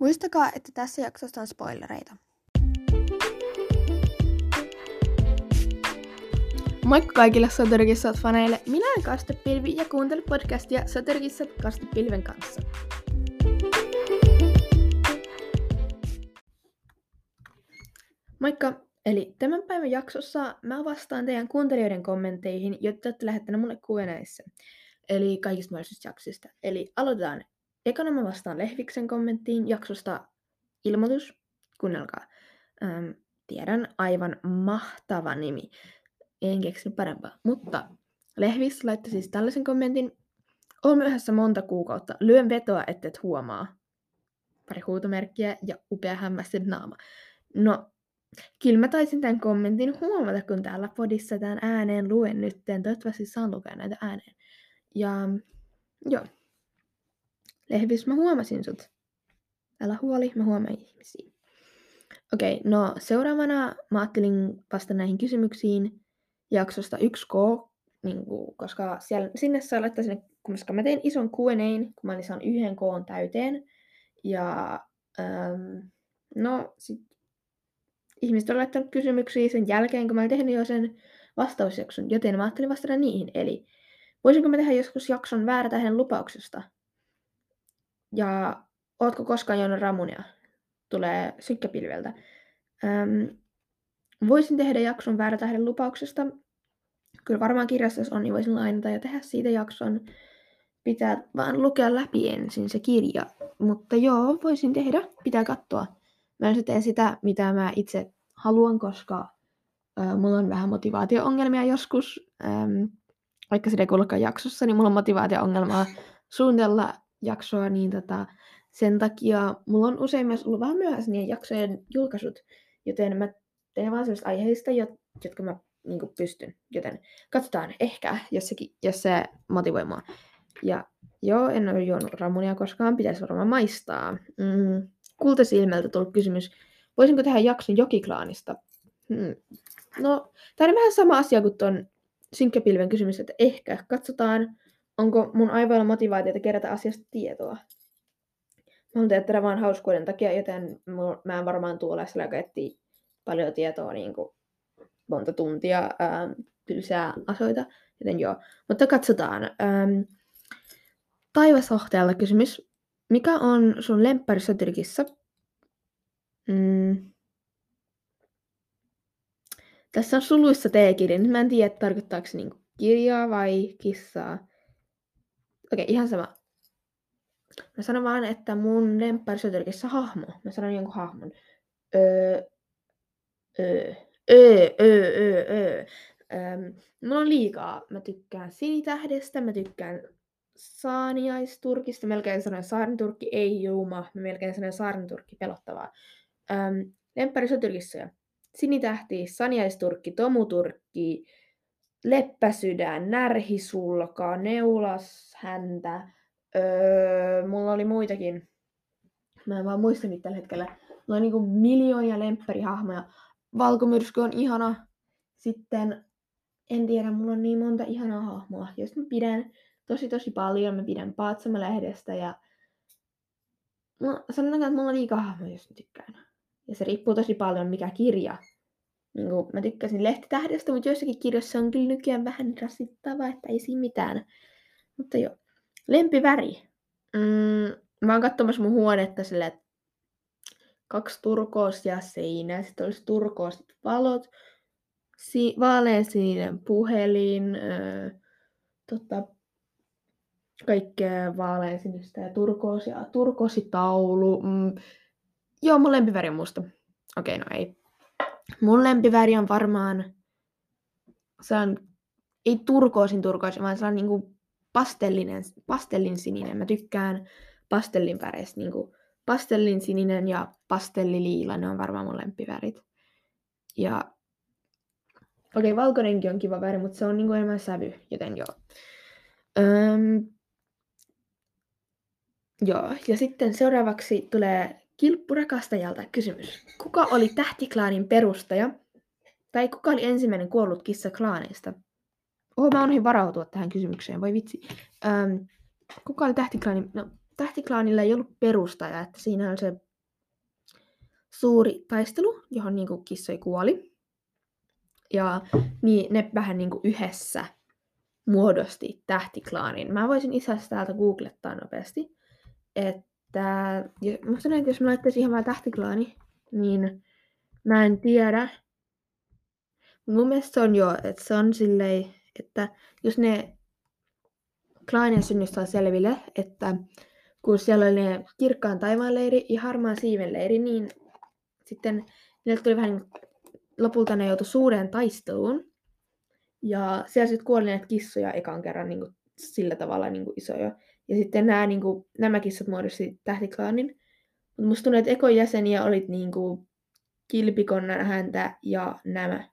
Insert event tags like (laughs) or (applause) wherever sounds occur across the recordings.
Muistakaa, että tässä jaksossa on spoilereita. Moikka kaikille Soturkissat faneille. Minä olen Kastepilvi ja kuuntelen podcastia Soturkissat Kastepilven kanssa. Moikka! Eli tämän päivän jaksossa mä vastaan teidän kuuntelijoiden kommentteihin, jotta olette lähettäneet mulle Q&Aissa. Eli kaikista mahdollisista jaksoista. Eli aloitetaan. Ekana mä vastaan Lehviksen kommenttiin jaksosta ilmoitus. Kuunnelkaa. Ähm, tiedän, aivan mahtava nimi. En keksinyt parempaa. Mutta Lehvis laittoi siis tällaisen kommentin. Olemme yhdessä monta kuukautta. Lyön vetoa, et huomaa. Pari huutomerkkiä ja upea hämmästynyt naama. No, Kyllä mä taisin tämän kommentin huomata, kun täällä podissa tämän ääneen luen nyt. Toivottavasti saan lukea näitä ääneen. Ja joo. Lehvis, mä huomasin sut. Älä huoli, mä huomaan ihmisiä. Okei, okay, no seuraavana mä ajattelin vasta näihin kysymyksiin jaksosta 1K, niin kuin, koska siellä, sinne saa laittaa sinne, koska mä tein ison Q&A, kun mä olin yhden koon täyteen. Ja ähm, no sit ihmiset on laittanut kysymyksiä sen jälkeen, kun mä olin tehnyt jo sen vastausjakson, joten mä ajattelin vastata niihin. Eli voisinko mä tehdä joskus jakson väärä tähden lupauksesta? Ja ootko koskaan juonut ramunia? Tulee sykkäpilveltä. Öm, voisin tehdä jakson väärä tähden lupauksesta. Kyllä varmaan kirjastossa on, niin voisin lainata ja tehdä siitä jakson. Pitää vaan lukea läpi ensin se kirja. Mutta joo, voisin tehdä. Pitää katsoa. Mä en tee sitä, mitä mä itse haluan, koska äh, mulla on vähän motivaatio-ongelmia joskus. Ähm, vaikka se ei jaksossa, niin mulla on motivaatio-ongelmaa suunnitella jaksoa, niin tota, sen takia mulla on usein myös ollut vähän myöhässä niiden jaksojen julkaisut, joten mä teen vaan sellaista aiheista, jotka mä niin pystyn. Joten katsotaan ehkä, jos, sekin, jos se motivoi mua. Ja joo, en ole juonut ramunia koskaan, pitäisi varmaan maistaa. Mm, kultasilmältä tullut kysymys, voisinko tehdä jakson Jokiklaanista? Hmm. No, tämä on vähän sama asia kuin tuon synkkäpilven kysymys, että ehkä katsotaan, onko mun aivoilla motivaatiota kerätä asiasta tietoa. Mä haluan tehdä vaan hauskuuden takia, joten mä en varmaan tule sillä, joka etsii paljon tietoa niin kuin monta tuntia ää, tylsää asioita, joten joo. Mutta katsotaan. Ähm, Taivasohtajalta kysymys. Mikä on sun lemppari Sötyrkissä? Mm. Tässä on suluissa. Nyt mä en tiedä, tarkoittaako se niinku kirjaa vai kissaa. Okei, ihan sama. Mä sanon vaan, että mun lemppari Sötyrkissä hahmo. Mä sanon jonkun hahmon. Öö, öö, öö, öö, öö, öö. Öm, mulla on liikaa. Mä tykkään sinitähdestä, mä tykkään saaniaisturkista, melkein sanoen saarenturkki, ei juuma, mä melkein sanoen saarenturkki, pelottavaa. Öm, lemppari soturkissa sinitähti, saniaisturkki, tomuturkki, leppäsydän, närhisulka, neulashäntä, öö, mulla oli muitakin, mä en vaan muista niitä tällä hetkellä. Mulla on niinku miljoonia lempparihahmoja. Valkomyrsky on ihana. Sitten, en tiedä, mulla on niin monta ihanaa hahmoa, jos mä pidän tosi tosi paljon. Mä pidän Paatsama-lehdestä ja no, sanotaan, että mulla on liikaa hahmoja, jos mä tykkään. Ja se riippuu tosi paljon, mikä kirja. Niin kuin mä tykkäsin lehtitähdestä, mutta joissakin kirjoissa on kyllä nykyään vähän rasittavaa, että ei siinä mitään. Mutta joo. Lempiväri. Mm, mä oon katsomassa mun huonetta silleen, että kaksi turkoosia seinää, sitten olisi turkoosit valot, si- vaaleansininen puhelin, öö, tota, kaikkea vaaleansinistä ja turkoosia, turkoositaulu. Mm. Joo, mun lempiväri on musta. Okei, okay, no ei. Mun lempiväri on varmaan, se on, ei turkoosin turkoosi, vaan se on niinku pastellinen, pastellin sininen. Mä tykkään pastellin väreistä, niinku pastellin sininen ja pastelliliila, ne on varmaan mun lempivärit. Ja okei, okay, valkoinenkin on kiva väri, mutta se on niinku enemmän sävy, joten joo. Öm, Joo, ja sitten seuraavaksi tulee Kilppurakastajalta kysymys. Kuka oli Tähtiklaanin perustaja? Tai kuka oli ensimmäinen kuollut kissa klaaneista? Oho, mä unohdin varautua tähän kysymykseen, voi vitsi. Öm, kuka oli Tähtiklaanin? No, Tähtiklaanilla ei ollut perustaja, että siinä on se suuri taistelu, johon niinku kissoja kuoli. Ja niin ne vähän niinku yhdessä muodosti tähtiklaanin. Mä voisin asiassa täältä googlettaa nopeasti, että musta näin, että jos mä laittaisin ihan vaan tähtiklaani, niin mä en tiedä. Mun mielestä se on jo, että se on silleen, että jos ne klaanien synnystä selville, että kun siellä oli ne kirkkaan taivaan leiri ja harmaan siiven leiri, niin sitten niille tuli vähän niin lopulta ne joutui suureen taisteluun. Ja siellä sitten kuoli näitä kissoja ekan kerran niin kuin, sillä tavalla niin kuin isoja. Ja sitten nämä, niin kuin, nämä kissat muodosti tähtiklaanin. Mutta musta tuntuu, että ekon jäseniä oli niin kuin, kilpikonnan häntä ja nämä.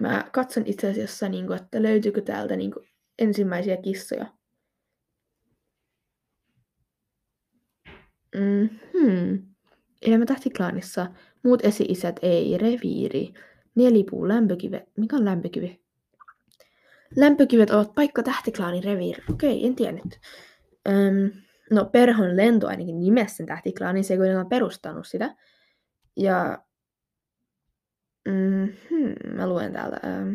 Mä katson itse asiassa, niin kuin, että löytyykö täältä niin kuin, ensimmäisiä kissoja. Mm-hmm. Elämä tähtiklaanissa. Muut esi-isät ei. Reviiri. Nelipuu. Lämpökivet. Mikä on lämpökivi? Lämpökivet ovat paikka tähtiklaanin reviiri. Okei, en tiennyt. Öm, no, Perhon lento ainakin nimessä sen tähtiklaanin. Se ei kuitenkaan perustanut sitä. Ja... Mm-hmm, mä luen täältä. Ähm,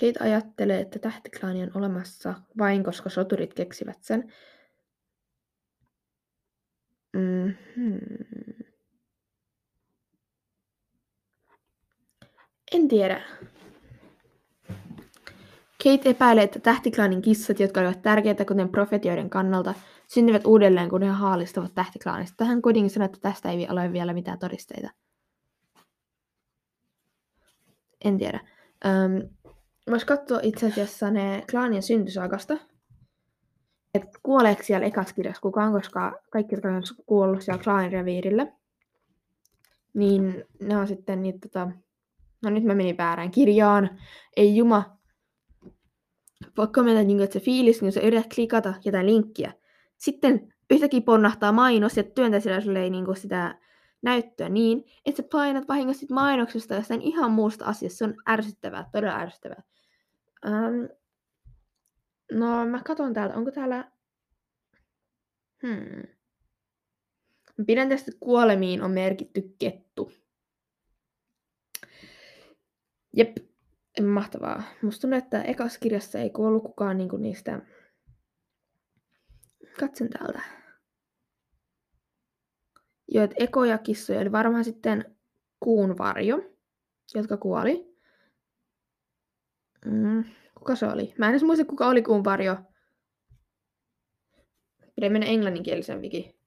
Kate ajattelee, että tähtiklaani on olemassa vain koska soturit keksivät sen. Mm-hmm. En tiedä. Kate epäilee, että tähtiklaanin kissat, jotka olivat tärkeitä kuten profetioiden kannalta, syntyvät uudelleen, kun he haalistavat tähtiklaanista. Tähän kuitenkin sanoo, että tästä ei ole vielä mitään todisteita. En tiedä. Öm, Voisi katsoa itse asiassa ne klaanien syntysaakasta. Että kuoleeko siellä ekas kirjassa kukaan, koska kaikki, jotka on kuollut siellä klaanin reviirillä, niin ne on sitten niitä, tota... no nyt mä menin väärään kirjaan, ei juma. Vaikka meillä niin, että se fiilis, niin sä yrität klikata jotain linkkiä. Sitten yhtäkkiä ponnahtaa mainos ja työntää sillä sulle ei niin sitä näyttöä niin, että sä painat vahingossa mainoksesta jostain ihan muusta asiasta. Se on ärsyttävää, todella ärsyttävää. Um, no mä katson täältä, onko täällä... Hmm. Pidän tästä kuolemiin on merkitty kettu. Jep, mahtavaa. Musta tuntuu, että ekas kirjassa ei kuollut kukaan niinku niistä... Katson täältä. Joo, että ekoja kissoja oli varmaan sitten kuun varjo, jotka kuoli. Mm, kuka se oli? Mä en edes muista, kuka oli kuun varjo. Pidä mennä englanninkielisen wiki,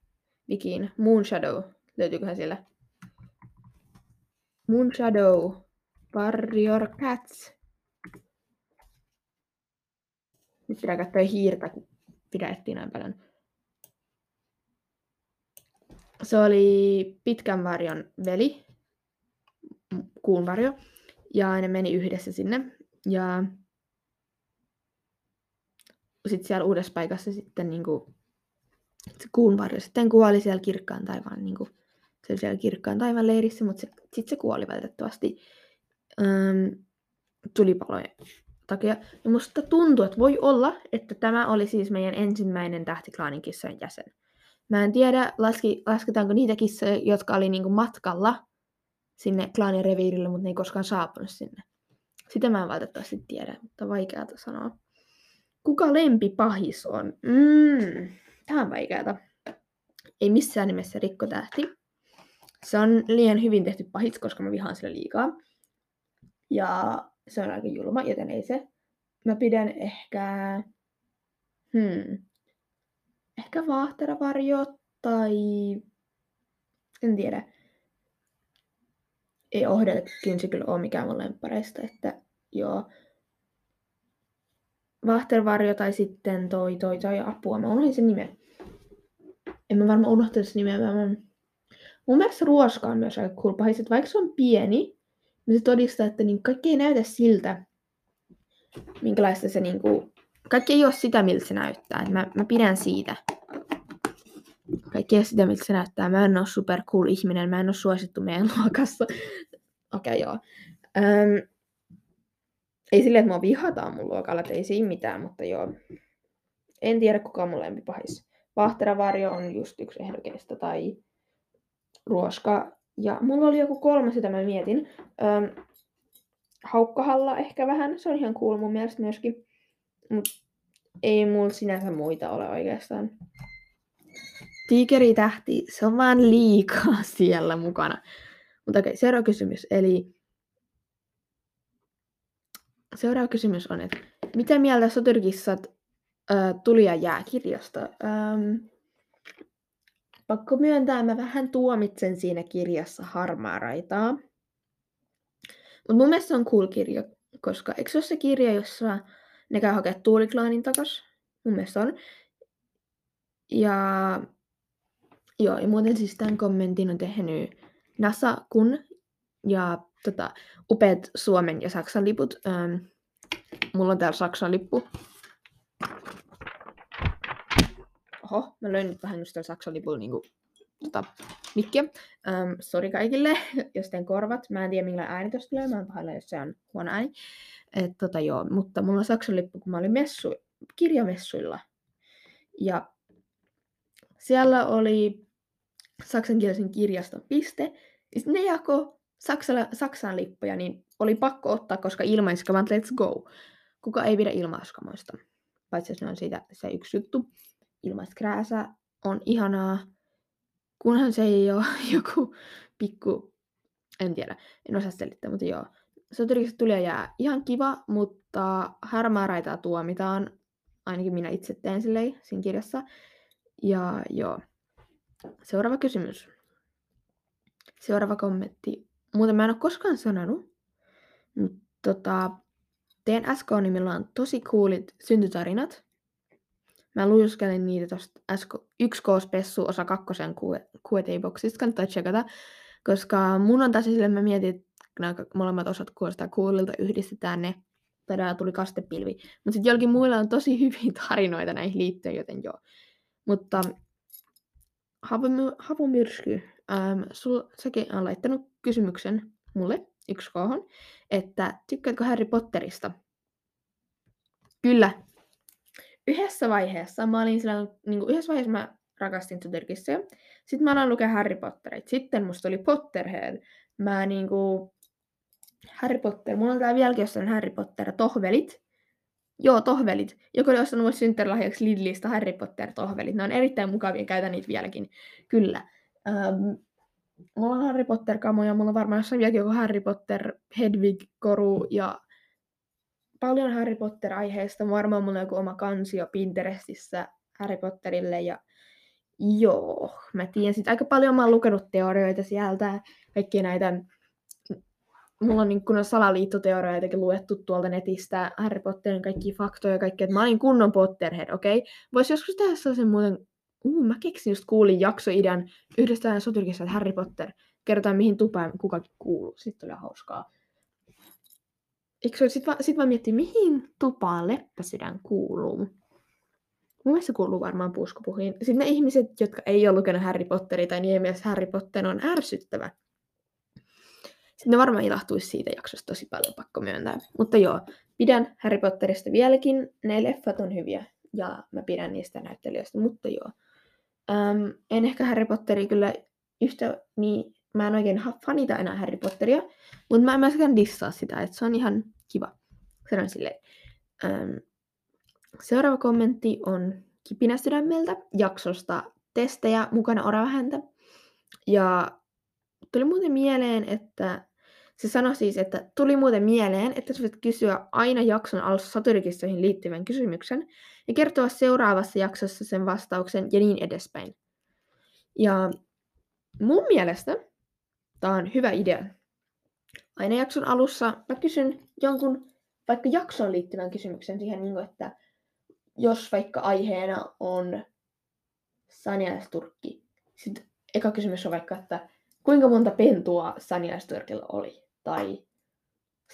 wikiin. Moonshadow. Löytyyköhän siellä? Moonshadow. Warrior Cats. Nyt pitää katsoa hiirtä, kun pidettiin näin paljon. Se oli pitkän varjon veli, kuun varjo, ja ne meni yhdessä sinne. Ja sitten siellä uudessa paikassa sitten niin kuin, se kuun varjo sitten kuoli siellä kirkkaan taivaan, niin kuin, se oli siellä kirkkaan taivaan leirissä, mutta sitten se kuoli valitettavasti ähm, tulipalojen takia. Ja musta tuntuu, että voi olla, että tämä oli siis meidän ensimmäinen tähtiklaanin kissojen jäsen. Mä en tiedä, laski, lasketaanko niitä kissoja, jotka oli niinku matkalla sinne klaanin reviirille, mutta ne ei koskaan saapunut sinne. Sitä mä en valitettavasti tiedä, mutta vaikeata sanoa. Kuka lempipahis on? Mm, tämä on vaikeata. Ei missään nimessä rikkotähti. Se on liian hyvin tehty pahis, koska mä vihaan sillä liikaa. Ja se on aika julma, joten ei se. Mä pidän ehkä... Hmm. Ehkä vaahteravarjo tai... En tiedä ei Ohdelkin se kyllä ole mikään mun lemppareista, että joo. Vahtervarjo tai sitten toi, toi, toi apua. Mä unohdin sen nimen. En mä varmaan unohtanut sen nimeä. Mä. Mun mielestä ruoska on myös aika cool vaikka se on pieni, se todistaa, että niin kaikki ei näytä siltä, minkälaista se niinku... Kaikki ei ole sitä, miltä se näyttää. Mä, mä pidän siitä. Kaikki ei ole sitä, miltä se näyttää. Mä en ole super cool ihminen. Mä en ole suosittu meidän luokassa. Okei, okay, joo. Öm, ei silleen, että mua vihataan mun luokalla, että ei siinä mitään, mutta joo. En tiedä, kuka on mun lempipahis. Vahteravarjo on just yksi ehdokeista, tai ruoska. Ja mulla oli joku kolmas, jota mä mietin. Öm, Haukkahalla ehkä vähän, se on ihan cool mun mielestä myöskin. Mut ei mulla sinänsä muita ole oikeastaan. Tiikeri-tähti, se on vaan liikaa (laughs) siellä mukana. Mutta okei, seuraava kysymys. Eli seuraava kysymys on, että mitä mieltä Soturkissat äh, tuli ja jää kirjasta? Ähm, pakko myöntää, mä vähän tuomitsen siinä kirjassa harmaa raitaa. Mutta mun mielestä se on cool kirja, koska eikö se ole se kirja, jossa ne käy hakea Tuuliklaanin takas? Mun mielestä on. Ja joo, ja muuten siis tämän kommentin on tehnyt NASA kun ja tota, upeat Suomen ja Saksan liput. Ähm, mulla on täällä Saksan lippu. Oho, mä löin nyt vähän just täällä Saksan lipulla niinku, tota, mikkiä. Ähm, sori kaikille, (laughs) jos teen korvat. Mä en tiedä, millainen ääni tosta tulee. Mä oon pahalla, jos se on huono ääni. Et, tota, joo, mutta mulla on Saksan lippu, kun mä olin messu, kirjamessuilla. Ja siellä oli saksankielisen kirjaston piste. Ja ne jako Saksala, Saksan lippuja, niin oli pakko ottaa, koska ilmaiskamat let's go. Kuka ei pidä ilmaiskamoista? Paitsi jos ne on siitä se yksi juttu. Ilmaiskrääsä on ihanaa, kunhan se ei ole (laughs) joku pikku, en tiedä, en osaa selittää, mutta joo. Soturikset tuli jää ihan kiva, mutta harmaa raitaa tuomitaan. Ainakin minä itse teen silleen siinä kirjassa. Ja joo. Seuraava kysymys. Seuraava kommentti. Muuten mä en ole koskaan sanonut, mutta tota, teidän SK-nimillä on tosi coolit syntytarinat. Mä luiskelin niitä tosta SK, 1 k spessu osa kakkosen Q&A-boksista, kannattaa checkata. Koska mun on taas sille, mä mietin, että nämä molemmat osat kuulostaa coolilta, yhdistetään ne. Tadaa tuli kastepilvi. Mutta sitten jollakin muilla on tosi (laughs) hyviä tarinoita näihin liittyen, joten joo. Mutta Havumyrsky, ähm, sul, säkin on laittanut kysymyksen mulle yksi kohon, että tykkäätkö Harry Potterista? Kyllä. Yhdessä vaiheessa, mä olin sillä, niin kuin yhdessä vaiheessa mä rakastin Tutterkissia. Sitten mä aloin lukea Harry Potterit. Sitten musta oli Potterhead. Mä niinku... Harry Potter, mulla on täällä vieläkin jossain Harry Potter tohvelit. Joo, tohvelit. Joku oli ostanut mulle synttärilahjaksi Lidlistä Harry Potter-tohvelit. Ne on erittäin mukavia, käytän niitä vieläkin. Kyllä. Um, mulla on Harry Potter-kamoja, mulla on varmaan jossain vieläkin joku Harry Potter Hedwig-koru ja paljon Harry Potter-aiheesta. Varmaan mulla on joku oma kansio Pinterestissä Harry Potterille ja joo, mä tiedän sit aika paljon, mä oon lukenut teorioita sieltä, kaikki näitä mulla on niin kunnon salaliittoteorioitakin luettu tuolta netistä, Harry Potterin kaikki faktoja ja kaikkea, että mä olin kunnon Potterhead, okei? Okay? Vois joskus tehdä sellaisen muuten, uu, mä keksin just kuulin jaksoidean yhdessä soturkissa, että Harry Potter, kerrotaan mihin tupaan kukakin kuuluu, sitten oli hauskaa. Eikö se sit, va- sit mä miettin, mihin tupaan leppäsydän kuuluu? Mun mielestä kuuluu varmaan puuskupuhiin. Sitten ne ihmiset, jotka ei ole lukenut Harry Potteria tai niiden mielestä Harry Potter on ärsyttävä, sitten ne varmaan ilahtuisi siitä jaksosta tosi paljon, pakko myöntää. Mutta joo, pidän Harry Potterista vieläkin. Ne leffat on hyviä ja mä pidän niistä näyttelijöistä, mutta joo. Öm, en ehkä Harry Potteria kyllä yhtä, niin mä en oikein fanita enää Harry Potteria, mutta mä en myöskään dissaa sitä, että se on ihan kiva. Se on silleen. Öm, seuraava kommentti on kipinä sydämeltä jaksosta testejä mukana oravahäntä. Ja tuli muuten mieleen, että se sanoi siis, että tuli muuten mieleen, että sä voit kysyä aina jakson alussa satirikistoihin liittyvän kysymyksen ja kertoa seuraavassa jaksossa sen vastauksen ja niin edespäin. Ja mun mielestä tämä on hyvä idea. Aina jakson alussa mä kysyn jonkun vaikka jaksoon liittyvän kysymyksen siihen, niin kuin, että jos vaikka aiheena on saniaisturkki, sitten eka kysymys on vaikka, että kuinka monta pentua saniaisturkilla oli? tai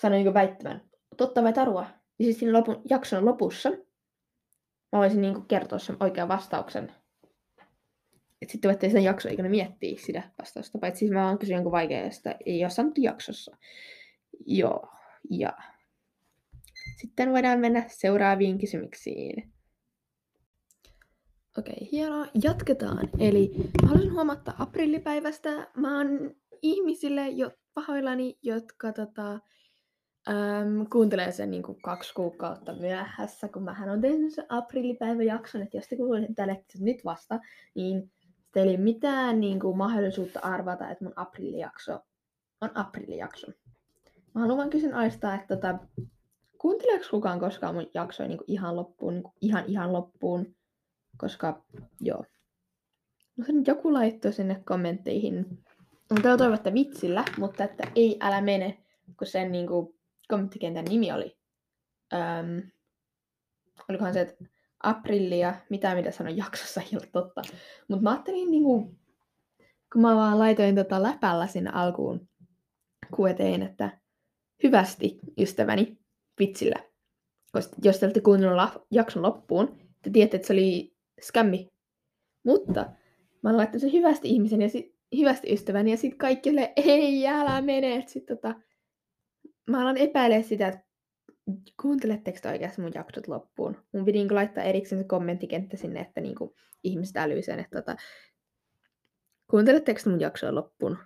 sanoinko väittämän, totta vai tarua. Ja siis siinä lopun, jakson lopussa mä voisin niin kertoa sen oikean vastauksen. Et sitten voitte sen jakso eikä miettiä sitä vastausta, paitsi siis mä vaan kysyn jonkun vaikeasta, ei ole sanottu jaksossa. Joo, ja sitten voidaan mennä seuraaviin kysymyksiin. Okei, hienoa. Jatketaan. Eli haluaisin huomattaa aprillipäivästä. Mä oon ihmisille jo pahoillani, jotka tota, äm, kuuntelee sen niin kuin kaksi kuukautta myöhässä, kun mähän on tehnyt sen aprillipäiväjakson, että jos te kuulette tälle nyt vasta, niin teillä ei mitään niin kuin, mahdollisuutta arvata, että mun aprillijakso on aprillijakso. Mä haluan vaan kyseenalaistaa, että tota, kuunteleeko kukaan koskaan mun jaksoja niin kuin ihan loppuun, niin kuin ihan ihan loppuun, koska joo. No nyt joku laittoi sinne kommentteihin, mutta toivottavasti vitsillä, mutta että ei, älä mene, kun sen niin kuin, kommenttikentän nimi oli. Öm, olikohan se, että aprillia, mitä mitä sanon jaksossa, (laughs) ei ole totta. Mutta mä ajattelin, niin kuin, kun mä vaan laitoin tota läpällä sinne alkuun kueteen, että hyvästi ystäväni vitsillä. Koska jos te olette kuunnellut jakson loppuun, te tiedätte, että se oli skämmi. Mutta mä oon laittanut sen hyvästi ihmisen ja sit, hyvästi ystäväni ja sitten kaikki ei älä mene. Sit, tota, mä alan epäilemään sitä, että kuunteletteko te oikeasti mun jaksot loppuun? Mun piti niin laittaa erikseen se kommenttikenttä sinne, että niin kuin, ihmiset älyy sen, että tota, kuunteletteko mun jaksoa loppuun?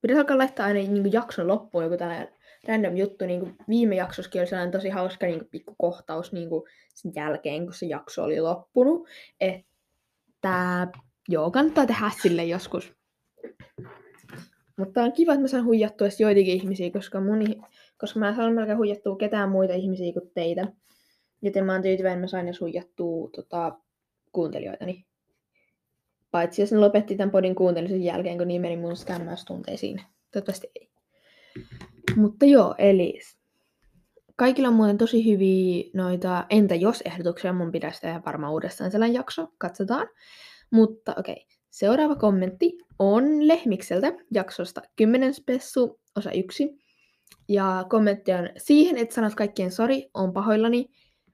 Pitäisi alkaa laittaa aina niin kuin, jakson loppuun joku tällainen random juttu. Niin kuin viime jaksossakin oli sellainen tosi hauska niin kuin, pikku kohtaus niin kuin, sen jälkeen, kun se jakso oli loppunut. Että joo, kannattaa tehdä sille joskus. Mutta on kiva, että mä saan huijattua joitakin ihmisiä, koska, mun, koska mä en saanut melkein huijattua ketään muita ihmisiä kuin teitä. Joten mä oon tyytyväinen, mä sain edes huijattua tota, kuuntelijoitani. Paitsi jos ne lopetti tämän podin kuuntelemisen jälkeen, kun niin meni mun skämmäystunteisiin. Toivottavasti ei. Mutta joo, eli kaikilla on muuten tosi hyviä noita entä jos ehdotuksia. Mun pitäisi tehdä varmaan uudestaan sellainen jakso. Katsotaan. Mutta okei. Okay. Seuraava kommentti on Lehmikseltä jaksosta 10 spessu, osa 1. Ja kommentti on siihen, että sanot kaikkien sori, on pahoillani.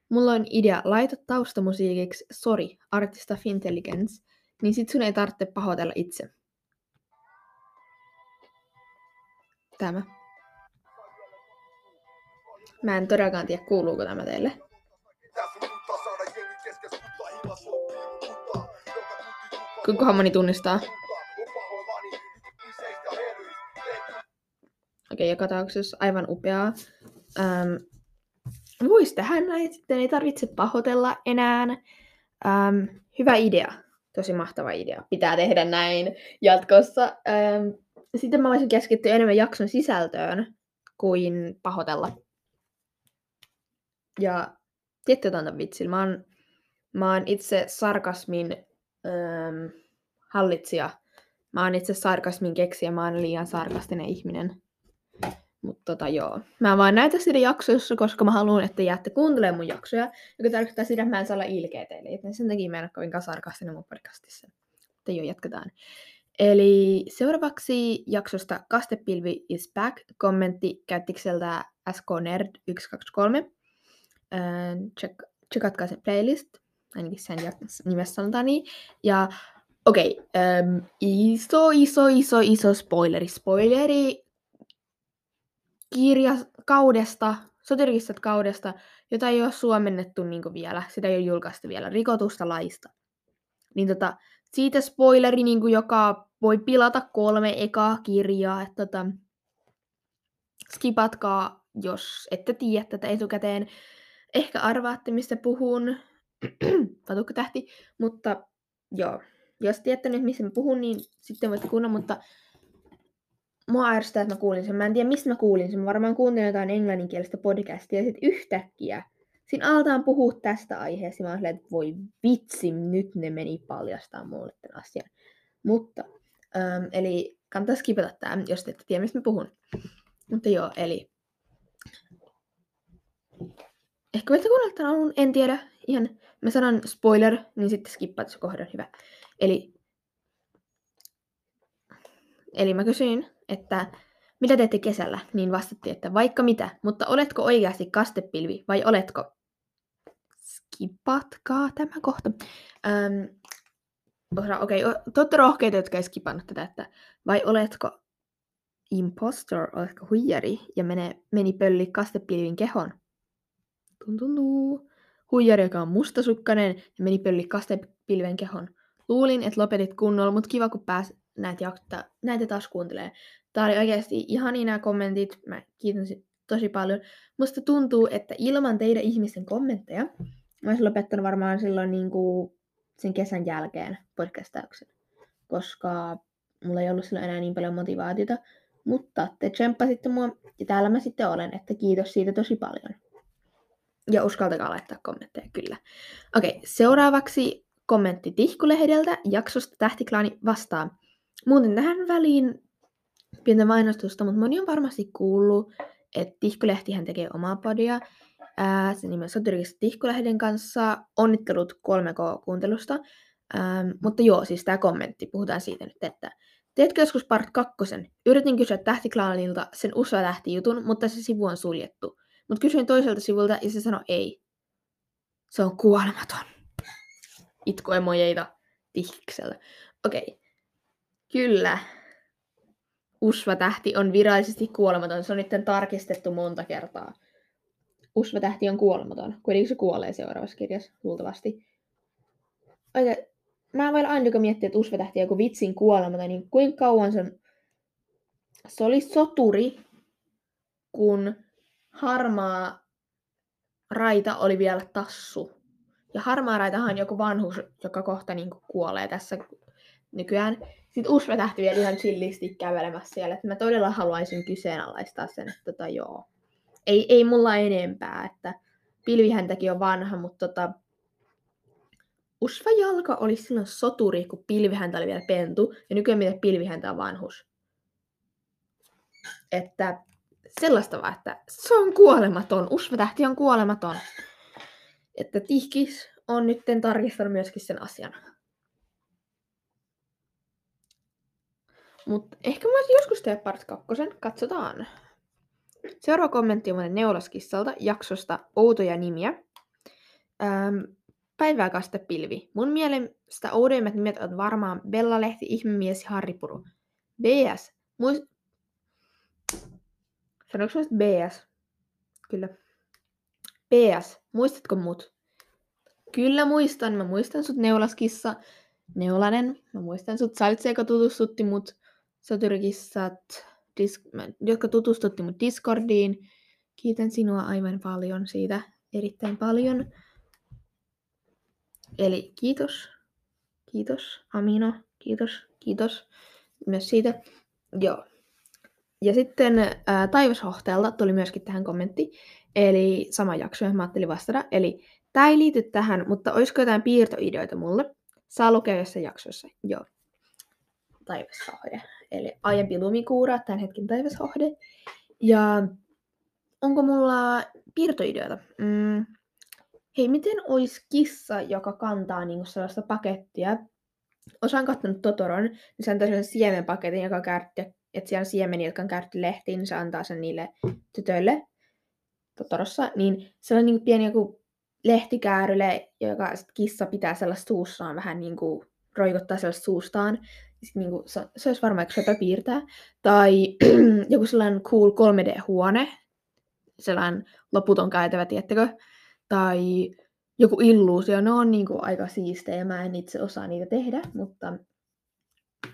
Mulla on idea, laita taustamusiikiksi Sorry, Artist of Intelligence, niin sit sun ei tarvitse pahoitella itse. Tämä. Mä en todellakaan tiedä, kuuluuko tämä teille. Kuinka moni tunnistaa? Okei, joka tapauksessa aivan upeaa. Ähm, Voisi tehdä näin, sitten ei tarvitse pahoitella enää. Ähm, hyvä idea. Tosi mahtava idea. Pitää tehdä näin jatkossa. Ähm, sitten mä voisin keskittyä enemmän jakson sisältöön kuin pahoitella. Ja tietty tämän vitsillä. Mä oon, mä oon itse sarkasmin ähm, hallitsija. Mä oon itse sarkasmin keksijä. Mä oon liian sarkastinen ihminen. Mutta tota joo. Mä vaan näytän sitä jaksoissa, koska mä haluan, että jäätte kuuntelemaan mun jaksoja, joka tarkoittaa sitä, että mä en saa olla ilkeä teille. Joten sen takia mä en ole kovinkaan sarkastinen mun podcastissa. Mutta joo, jatketaan. Eli seuraavaksi jaksosta Kastepilvi is back. Kommentti käyttikseltä sknerd123. Check, checkatkaa se playlist, ainakin sen nimessä sanotaan niin. Ja okei, okay, um, iso, iso, iso, iso spoileri. Spoileri kirjakaudesta, sotiristat kaudesta, jota ei ole suomennettu niin vielä, sitä ei ole julkaistu vielä, rikotusta laista. Niin tota, siitä spoileri, niin kuin, joka voi pilata kolme ekaa kirjaa, että tota, skipatkaa, jos ette tiedä tätä etukäteen. Ehkä arvaatte, mistä puhun, (clears throat) tähti, mutta joo, jos tiedätte nyt, missä mä puhun, niin sitten voitte kuunnella, mutta mua ärsyttää, että mä kuulin sen. Mä en tiedä, mistä mä kuulin sen. Mä varmaan kuuntelin jotain englanninkielistä podcastia ja sitten yhtäkkiä siinä aletaan puhua tästä aiheesta. Mä olin, että voi vitsi, nyt ne meni paljastaa mulle tämän asian. Mutta, ähm, eli kannattaa skipata tämä, jos te ette tiedä, mistä mä puhun. Mutta joo, eli... Ehkä voitte kuunnella tämän alun, en tiedä. Ihan, mä sanon spoiler, niin sitten skippaat se kohdan, hyvä. Eli, eli mä kysyin, että mitä teette kesällä, niin vastattiin, että vaikka mitä, mutta oletko oikeasti kastepilvi vai oletko? Skipatkaa tämä kohta. Öm, Okei, okay, te rohkeita, jotka ei skipannut tätä, että vai oletko impostor, oletko huijari ja mene, meni pölli kastepilvin kehon? Tun, tun, tun. Huijari, joka on mustasukkainen ja meni pölli kaste, pilven kehon. Luulin, että lopetit kunnolla, mutta kiva kun pääs näitä, jakta, näitä taas kuuntelee. Tää oli oikeasti ihan niin nämä kommentit. Mä kiitän tosi paljon. Musta tuntuu, että ilman teidän ihmisten kommentteja mä olisin lopettanut varmaan silloin niin kuin sen kesän jälkeen podcastauksen. Koska mulla ei ollut silloin enää niin paljon motivaatiota. Mutta te tsemppasitte mua ja täällä mä sitten olen, että kiitos siitä tosi paljon. Ja uskaltakaa laittaa kommentteja, kyllä. Okei, seuraavaksi kommentti Tihkulehdeltä jaksosta Tähtiklaani vastaan. Muuten tähän väliin pientä mainostusta, mutta moni on varmasti kuullut, että Tihkulehtihän tekee omaa podia. Ää, se nimi on Soturikista Tihkulehden kanssa. Onnittelut 3K-kuuntelusta. Ähm, mutta joo, siis tämä kommentti, puhutaan siitä nyt, että Teetkö joskus part kakkosen? Yritin kysyä tähtiklaanilta sen usa tähti jutun, mutta se sivu on suljettu. Mutta kysyin toiselta sivulta ja se sanoi ei. Se on kuolematon. Itkuemojeita tihkiksellä. Okei. Okay. Kyllä. Usva-tähti on virallisesti kuolematon. Se on nyt tarkistettu monta kertaa. Usva-tähti on kuolematon. Kuitenkin se kuolee seuraavassa kirjassa, luultavasti. Oikein, mä en vielä aina miettiä, että Usva-tähti on joku vitsin kuolematon, niin kuinka kauan se on... Se oli soturi, kun harmaa raita oli vielä tassu. Ja harmaa raitahan on joku vanhus, joka kohta niin kuolee tässä nykyään. Sitten Usva tähti vielä ihan chillisti kävelemässä siellä. Että mä todella haluaisin kyseenalaistaa sen, että tota joo. Ei, ei mulla enempää, että pilvihäntäkin on vanha, mutta tota, Usva jalka oli silloin soturi, kun pilvihäntä oli vielä pentu, ja nykyään mitä pilvihäntä on vanhus. Että sellaista vaan, että se on kuolematon. Usva-tähti on kuolematon. Että Tihkis on nyt tarkistanut myöskin sen asian. Mutta ehkä mä joskus tehdä part kakkosen. Katsotaan. Seuraava kommentti on Neulaskissalta jaksosta Outoja nimiä. Ähm, päivää pilvi. Mun mielestä oudoimmat nimet ovat varmaan Bella-lehti, Ihmemies ja Harripuru. BS. Muist... Sanoiko se BS? Kyllä. PS. Muistatko mut? Kyllä muistan. Mä muistan sut Neulaskissa. Neulanen. Mä muistan sut Saltse, joka tutustutti mut Satyrkissat, dis- jotka tutustutti mut Discordiin. Kiitän sinua aivan paljon siitä. Erittäin paljon. Eli kiitos. Kiitos Amino. Kiitos. Kiitos myös siitä. Joo. Ja sitten ää, Taivashohteelta tuli myöskin tähän kommentti, eli sama jakso, johon mä ajattelin vastata. Eli tämä ei liity tähän, mutta olisiko jotain piirtoideoita mulle? Saa lukea jossain jaksossa. Joo. Taivashohde. Eli aiempi lumikuura, tämän hetken taivashohde. Ja onko mulla piirtoideoita? Mm. Hei, miten olisi kissa, joka kantaa niinku sellaista pakettia? Osaan katsonut Totoron, niin se antaa sellaisen siemenpaketin, joka kärtti että siellä on siemeni, jotka on käytetty lehtiin, niin se antaa sen niille tytöille Totorossa, niin se on niin pieni joku lehtikääryle, joka sit kissa pitää sellaista suussaan vähän niin kuin roikottaa sellaista suustaan. Niin kuin, se, se olisi varmaan yksi piirtää. Tai (clears throat) joku sellainen cool 3D-huone, sellainen loputon käytävä, tiettäkö? Tai joku illuusio, ne on niin kuin aika siistejä, mä en itse osaa niitä tehdä, mutta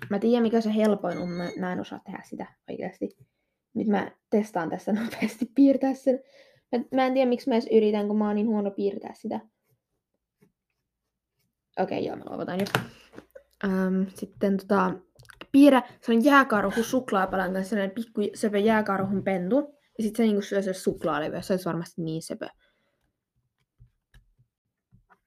Mä tiedän, mikä se helpoin on. Mä, mä en osaa tehdä sitä oikeasti. Nyt mä testaan tässä (laughs) nopeasti piirtää sen. Mä, mä en tiedä, miksi mä edes yritän, kun mä oon niin huono piirtää sitä. Okei, okay, joo, mä luovutan jo. Um, sitten tota, piirrä, se on jääkarhu suklaapalan kanssa, sellainen pikku söpö jääkarhun pentu. Ja sitten se niinku syö se suklaalevyä, se olisi varmasti niin söpö.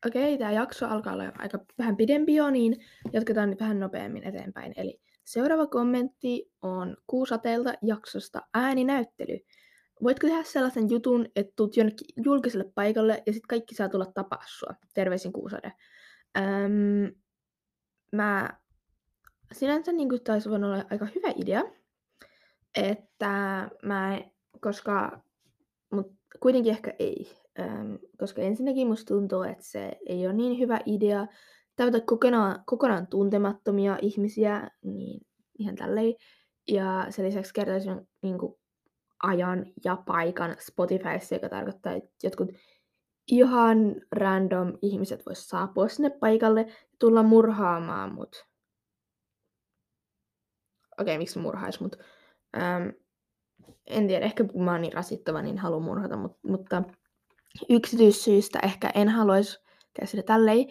Okei, tämä jakso alkaa olla aika vähän pidempi jo, niin jatketaan nyt vähän nopeammin eteenpäin. Eli seuraava kommentti on Kuusateelta jaksosta ääninäyttely. Voitko tehdä sellaisen jutun, että tulet jonnekin julkiselle paikalle ja sitten kaikki saa tulla tapaa sua? Terveisin Kuusade. Öm, mä sinänsä niin taisi olla aika hyvä idea, että mä, koska, mutta kuitenkin ehkä ei. Ähm, koska ensinnäkin musta tuntuu, että se ei ole niin hyvä idea tavata kokonaan, kokonaan tuntemattomia ihmisiä, niin ihan tälleen. Ja sen lisäksi kertaisin niin kuin, ajan ja paikan Spotifyssa, joka tarkoittaa, että jotkut ihan random ihmiset vois saapua sinne paikalle ja tulla murhaamaan mut. Okei, miksi ne murhais mut? Ähm, en tiedä, ehkä kun mä oon niin rasittava, niin haluan murhata, mut, mutta yksityissyistä ehkä en haluaisi käsillä tälleen.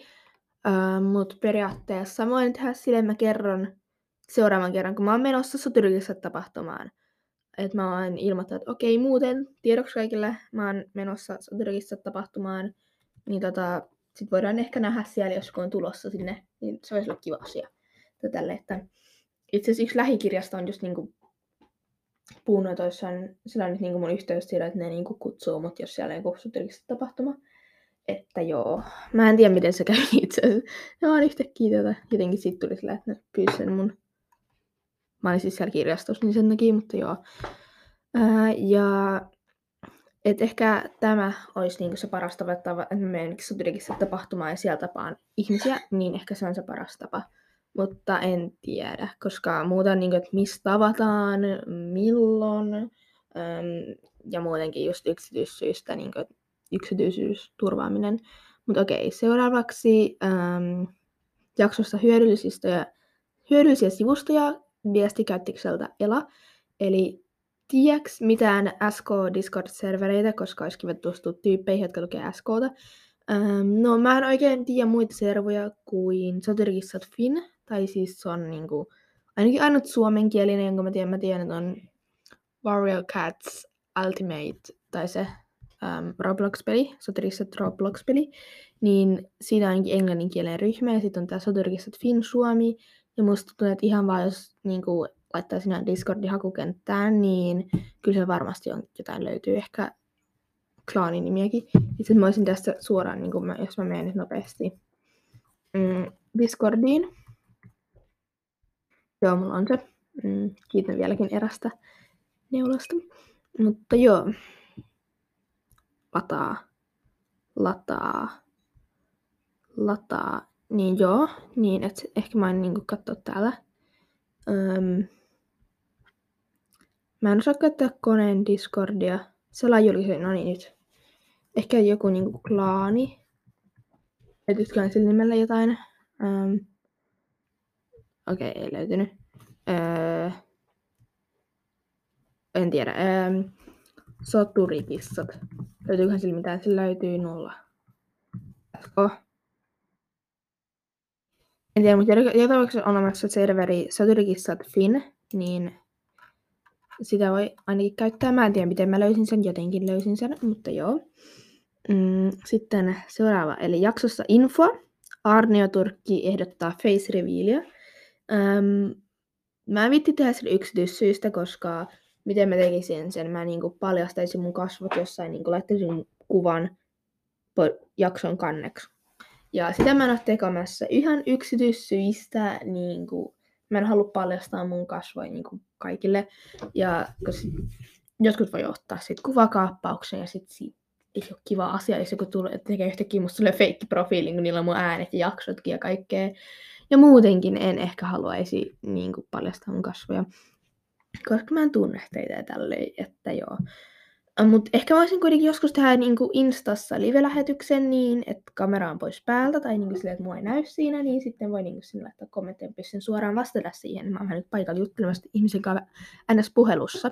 Öö, mut periaatteessa mä voin tehdä silleen, mä kerron seuraavan kerran, kun mä oon menossa Soturikissa tapahtumaan. Että mä oon ilmoittanut, että okei, muuten tiedoksi kaikille, mä oon menossa Soturikissa tapahtumaan. Niin tota, sit voidaan ehkä nähdä siellä, jos kun on tulossa sinne, niin se olisi olla kiva asia. Tälle, että itse asiassa yksi lähikirjasta on just niinku puhunut, sillä on nyt niinku mun yhteys siitä, että ne niinku kutsuu mut, jos siellä on joku Soturikissa tapahtuma. Että joo, mä en tiedä miten se kävi itse asiassa. Ne vaan yhtäkkiä tätä, jotenkin siitä tuli sillä, että ne pyysi mun Mä olin siis siellä kirjastossa, niin sen takia, mutta joo. Ää, ja et ehkä tämä olisi niinku se paras tapa, että menen Soturikissa tapahtumaan ja siellä tapaan ihmisiä, niin ehkä se on se paras tapa. Mutta en tiedä, koska muuta niinku, että mistä tavataan, milloin, äm, ja muutenkin just yksityissyistä, niinku, yksityisyys, turvaaminen. Mutta okei, seuraavaksi äm, jaksossa hyödyllisistä ja hyödyllisiä sivustoja viestikäyttikseltä Ela. Eli tiedäks mitään SK Discord-servereitä, koska olisi kiva tutustua tyyppeihin, jotka lukee SKta. Ähm, no mä en oikein tiedä muita servoja kuin Soturkissat Fin, tai siis se on niinku, ainakin ainut suomenkielinen, jonka mä tiedän, mä tiedän, että on Warrior Cats Ultimate, tai se um, Roblox-peli, Soturkissat Roblox-peli, niin siinä on ainakin englanninkielinen ryhmä, ja sitten on tämä Soturkissat Fin Suomi, ja musta tuntuu, että ihan vaan jos niin kuin, laittaa sinä Discordin hakukenttään, niin kyllä se varmasti on, jotain löytyy. Ehkä klaanin nimiäkin. Itse mä olisin tästä suoraan, niin mä, jos mä menen nyt nopeasti mm, Discordiin. Joo, mulla on se. Mm, kiitän vieläkin erästä neulosta. Mutta joo. Lataa. Lataa. Lataa. Niin joo, niin että ehkä mä en niinku katsoa täällä. Öm, mä en osaa käyttää koneen Discordia. Salajulkisen, no niin nyt. Ehkä joku niinku klaani. Löytyisikö sillä nimellä jotain? Okei, okay, ei löytynyt. Öö, en tiedä. Öö, soturikissat. Löytyyköhän sillä mitään? Sillä löytyy nolla. Oh. En tiedä, mutta joka tapauksessa on olemassa serveri Saturikissat.fin, niin sitä voi ainakin käyttää. Mä en tiedä, miten mä löysin sen, jotenkin löysin sen, mutta joo. Mm, sitten seuraava, eli jaksossa info. Arnio Turkki ehdottaa face revealia. Ähm, mä en vitti tehdä sen yksityissyistä, koska miten mä tekisin sen, mä niinku paljastaisin mun kasvot jossain, niinku laittaisin kuvan jakson kanneksi. Ja sitä mä en ole tekemässä ihan yksityissyistä, niin kuin, mä en halua paljastaa mun kasvoja niin kuin kaikille. Ja joskus voi ottaa sit kuvakaappauksen ja sit siitä ei ole kiva asia, jos joku tulee, tekee yhtäkkiä musta tulee feikki profiili, kun niillä on mun äänet ja jaksotkin ja kaikkea. Ja muutenkin en ehkä haluaisi niin kuin, paljastaa mun kasvoja, koska mä en tunne teitä tälleen, että joo. Mutta ehkä mä voisin kuitenkin joskus tehdä niinku Instassa live-lähetyksen niin, että kamera on pois päältä tai niinku silleen, että mua ei näy siinä, niin sitten voi niinku sinne laittaa kommentteja, pystyn suoraan vastata siihen. Mä oon nyt paikalla juttelemassa ihmisen kanssa NS-puhelussa.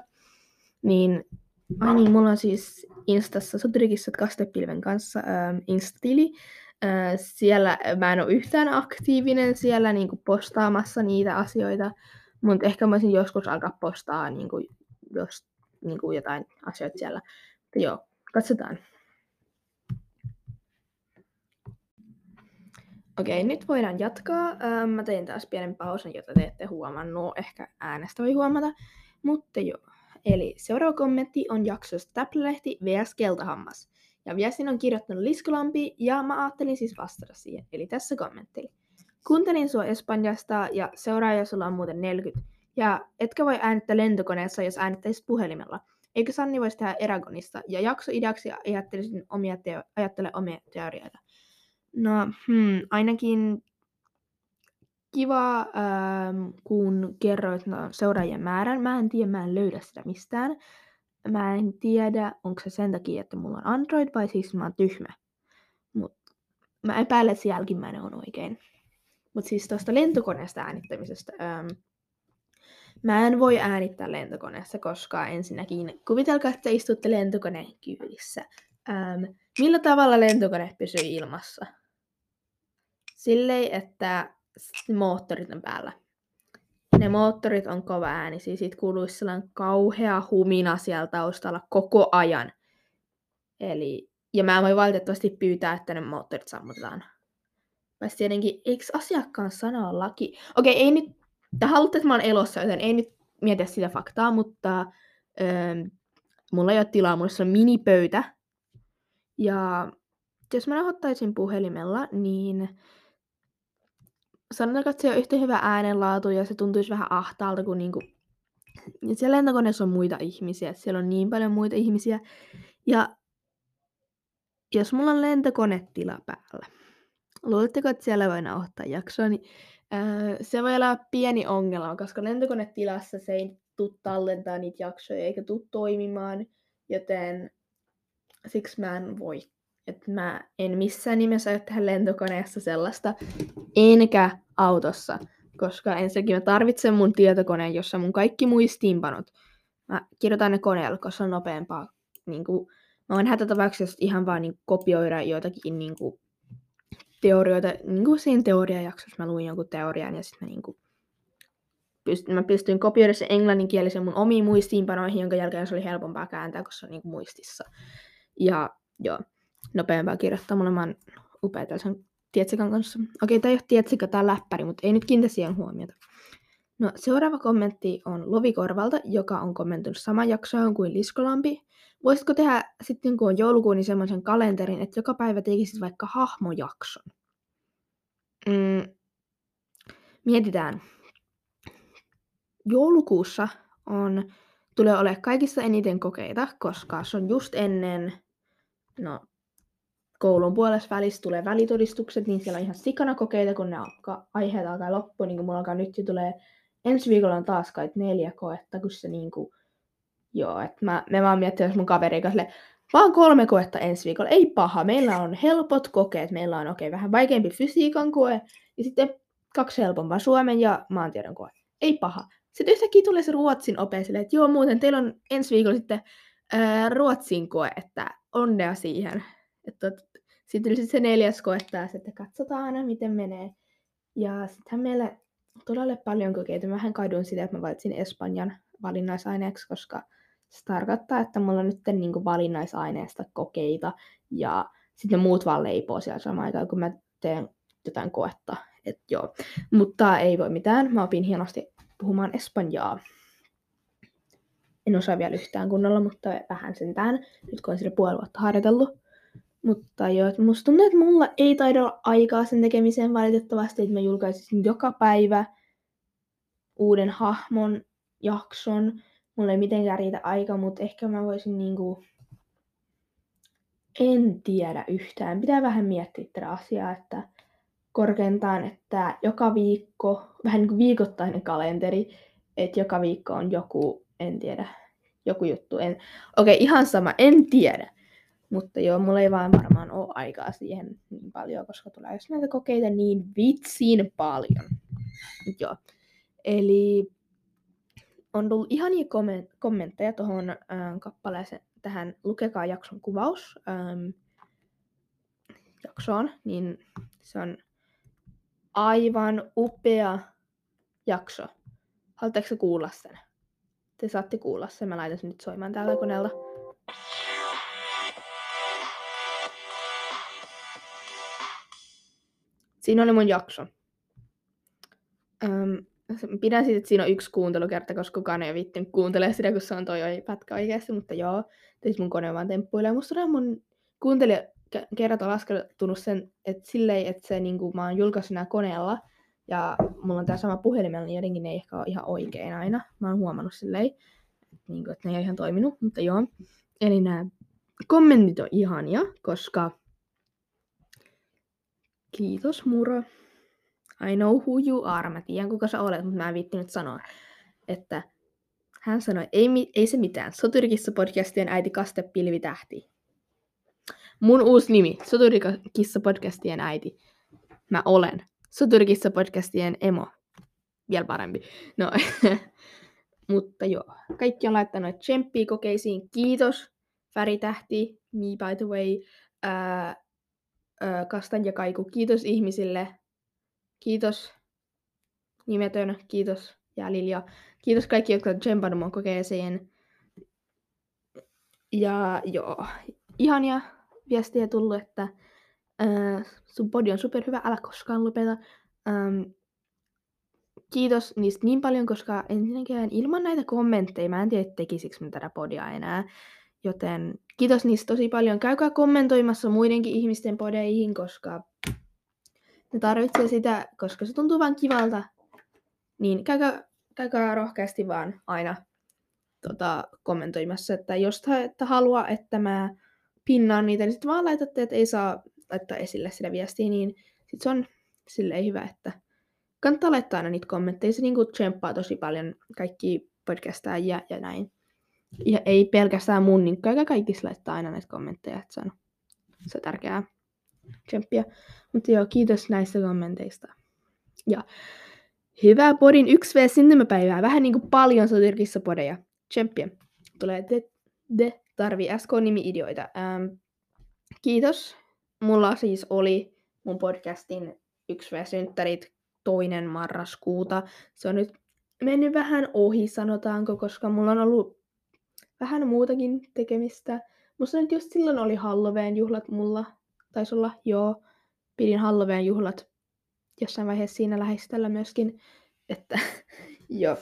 Niin, ai niin, mulla on siis Instassa Soturikissat kastepilven kanssa ähm, Insta-tili. Äh, siellä mä en ole yhtään aktiivinen siellä niinku postaamassa niitä asioita, mutta ehkä mä voisin joskus alkaa postaa niinku, jos niin kuin jotain asioita siellä. Mutta joo, katsotaan. Okei, nyt voidaan jatkaa. Ähm, mä tein taas pienen pausen, jota te ette huomannut. Ehkä äänestä voi huomata. Mutta joo. Eli seuraava kommentti on jaksosta Täplälehti vs. Keltahammas. Ja viestin on kirjoittanut Liskolampi ja mä ajattelin siis vastata siihen. Eli tässä kommentti. Kuuntelin sua Espanjasta ja seuraaja sulla on muuten 40 ja etkä voi äänittää lentokoneessa, jos äänittäisit puhelimella. Eikö Sanni voisi tehdä Eragonista? Ja jaksoideaksi ajattelisin omia teo- ajattele omia teorioita. No, hmm, ainakin kiva, ähm, kun kerroit no, seuraajien määrän. Mä en tiedä, mä en löydä sitä mistään. Mä en tiedä, onko se sen takia, että mulla on Android vai siis mä oon tyhmä. mä epäilen, että se jälkimmäinen on oikein. Mutta siis tuosta lentokoneesta äänittämisestä. Ähm, mä en voi äänittää lentokoneessa, koska ensinnäkin kuvitelkaa, että istutte lentokoneen kyydissä. Ähm, millä tavalla lentokone pysyy ilmassa? Silleen, että moottorit on päällä. Ne moottorit on kova ääni, siis siitä kuuluisi sellainen kauhea humina siellä taustalla koko ajan. Eli, ja mä en voi valitettavasti pyytää, että ne moottorit sammutetaan. Paitsi tietenkin, eikö asiakkaan sanoa laki? Okei, ei nyt, te haluatte, että mä oon elossa, joten ei nyt mietiä sitä faktaa, mutta öö, mulla ei ole tilaa, mulla on minipöytä. Ja jos mä nauhoittaisin puhelimella, niin sanotaanko, että se on yhtä hyvä äänenlaatu ja se tuntuisi vähän ahtaalta, kun niinku... Ja siellä lentokoneessa on muita ihmisiä, siellä on niin paljon muita ihmisiä. Ja jos mulla on lentokonetila päällä, luuletteko, että siellä voi nauhoittaa jaksoa, niin öö, se voi olla pieni ongelma, koska lentokonetilassa se ei tule tallentaa niitä jaksoja eikä tule toimimaan, joten siksi mä en voi että mä en missään nimessä aio tehdä lentokoneessa sellaista, enkä autossa, koska ensinnäkin mä tarvitsen mun tietokoneen, jossa mun kaikki muistiinpanot. Mä kirjoitan ne koneella, koska se on nopeampaa. Niin kuin, mä voin hätätapauksessa ihan vaan niin kopioida joitakin niin kuin, teorioita. Niin kuin siinä teoriajaksossa mä luin jonkun teorian ja sitten mä niin kuin, pyst- mä pystyin kopioida sen englanninkielisen mun omiin muistiinpanoihin, jonka jälkeen se oli helpompaa kääntää, koska se on niin kuin muistissa. Ja joo, nopeampaa kirjoittaa. On upea sen Tietsikan kanssa. Okei, tämä ei ole Tietsika, tämä läppäri, mutta ei nyt kiinnitä siihen huomiota. No, seuraava kommentti on Lovi Korvalta, joka on kommentoinut saman jaksoon kuin Liskolampi. Voisitko tehdä sitten, kun on joulukuun, niin semmoisen kalenterin, että joka päivä tekisit vaikka hahmojakson? Mm, mietitään. Joulukuussa on, tulee olemaan kaikista eniten kokeita, koska se on just ennen no, koulun puolessa välissä tulee välitodistukset, niin siellä on ihan sikana kokeita, kun ne alkaa, aiheet alkaa loppua, niin kuin mulla alkaa nyt jo tulee, ensi viikolla on taas kai neljä koetta, kun se niin kuin, joo, että mä, mä vaan miettinyt mun kaverin kanssa, vaan kolme koetta ensi viikolla, ei paha, meillä on helpot kokeet, meillä on okei okay, vähän vaikeampi fysiikan koe, ja sitten kaksi helpompaa suomen ja maantiedon koe, ei paha. Sitten yhtäkkiä tulee se ruotsin ope että joo muuten teillä on ensi viikolla sitten ää, ruotsin koe, että onnea siihen. Että sitten tuli se neljäs koe taas, että katsotaan aina, miten menee. Ja sittenhän meillä todella paljon kokeita. Mä vähän kadun sitä, että mä valitsin Espanjan valinnaisaineeksi, koska se tarkoittaa, että mulla on nyt niin valinnaisaineesta kokeita ja sitten muut vaan leipoo siellä samaan aikaan, kun mä teen jotain koetta. Et joo. Mutta ei voi mitään. Mä opin hienosti puhumaan espanjaa. En osaa vielä yhtään kunnolla, mutta vähän sentään. Nyt kun olen sille puoli vuotta harjoitellut. Mutta joo, että musta tuntuu, että mulla ei taida olla aikaa sen tekemiseen valitettavasti, että mä julkaisisin joka päivä uuden hahmon jakson. Mulla ei mitenkään riitä aika, mutta ehkä mä voisin niinku... En tiedä yhtään. Pitää vähän miettiä tätä asiaa, että korkeintaan, että joka viikko, vähän niin kuin viikoittainen kalenteri, että joka viikko on joku, en tiedä, joku juttu. En, okei, ihan sama, en tiedä. Mutta joo, mulla ei vaan varmaan ole aikaa siihen niin paljon, koska tulee jos näitä kokeita niin vitsin paljon. Joo. Eli on tullut ihania kommentteja tuohon ähm, kappaleeseen, tähän Lukekaa jakson kuvaus ähm, jaksoon, niin se on aivan upea jakso. Haluatteko kuulla sen? Te saatte kuulla sen. Mä laitan sen nyt soimaan tällä koneella. Siinä oli mun jakso. Öm, pidän siitä, että siinä on yksi kuuntelukerta, koska kukaan ei vittin kuuntele sitä, kun se on toi pätkä oikeasti, mutta joo, teis mun kone vaan temppuilee. Musta on mun kuuntelijakerrat on laskenut sen, että silleen, että se niin kuin, mä oon julkaissut nää koneella, ja mulla on tää sama puhelimella, niin jotenkin ne ei ehkä ole ihan oikein aina. Mä oon huomannut silleen, että, niin kuin, että ne ei ole ihan toiminut, mutta joo. Eli nämä kommentit on ihania, koska Kiitos Muro. I know who you are. Mä tiedän kuka sä olet, mutta mä en viittinyt sanoa, että hän sanoi, ei, ei se mitään. Soturikissa podcastien äiti Kaste Pilvi Tähti. mun uusi nimi, Soturikissa podcastien äiti. Mä olen Soturikissa podcastien emo. Vielä parempi. No, (laughs) mutta joo. Kaikki on laittanut tsemppiä kokeisiin. Kiitos. Väritähti, me by the way. Ää, ää, kastan ja kaiku. Kiitos ihmisille. Kiitos nimetön. Kiitos jäljillä. Kiitos kaikki, jotka on tsempannut mun kokeeseen. Ja joo, ihania viestiä tullut, että ää, sun podi on superhyvä, älä koskaan lopeta. Ähm, kiitos niistä niin paljon, koska ensinnäkään ilman näitä kommentteja mä en tiedä, tekisikö mä tätä podia enää. Joten kiitos niistä tosi paljon. Käykää kommentoimassa muidenkin ihmisten podeihin, koska ne tarvitsee sitä, koska se tuntuu vaan kivalta. Niin käykää, käykää rohkeasti vaan aina tota, kommentoimassa, että jos te ette halua, että mä pinnaan niitä, niin sitten vaan laitatte, että ei saa laittaa esille sitä viestiä, niin sitten se on silleen hyvä, että kannattaa laittaa aina niitä kommentteja. Se niinku tsemppaa tosi paljon kaikki podcastajia ja näin. Ja ei pelkästään mun, niin kaikissa laittaa aina näitä kommentteja, että se on, se on tärkeää tsemppiä. Mutta joo, kiitos näistä kommenteista. Ja hyvää podin 1V syntymäpäivää. Vähän niin kuin paljon sotirkissa podeja. Tsemppiä. Tulee de, de tarvii SK-nimi-ideoita. Ähm, kiitos. Mulla siis oli mun podcastin 1V-synttärit toinen marraskuuta. Se on nyt mennyt vähän ohi, sanotaanko, koska mulla on ollut vähän muutakin tekemistä. Musta nyt just silloin oli Halloween juhlat mulla. Taisi olla, joo. Pidin Halloween juhlat jossain vaiheessa siinä lähestyllä myöskin. Että, (laughs) jop.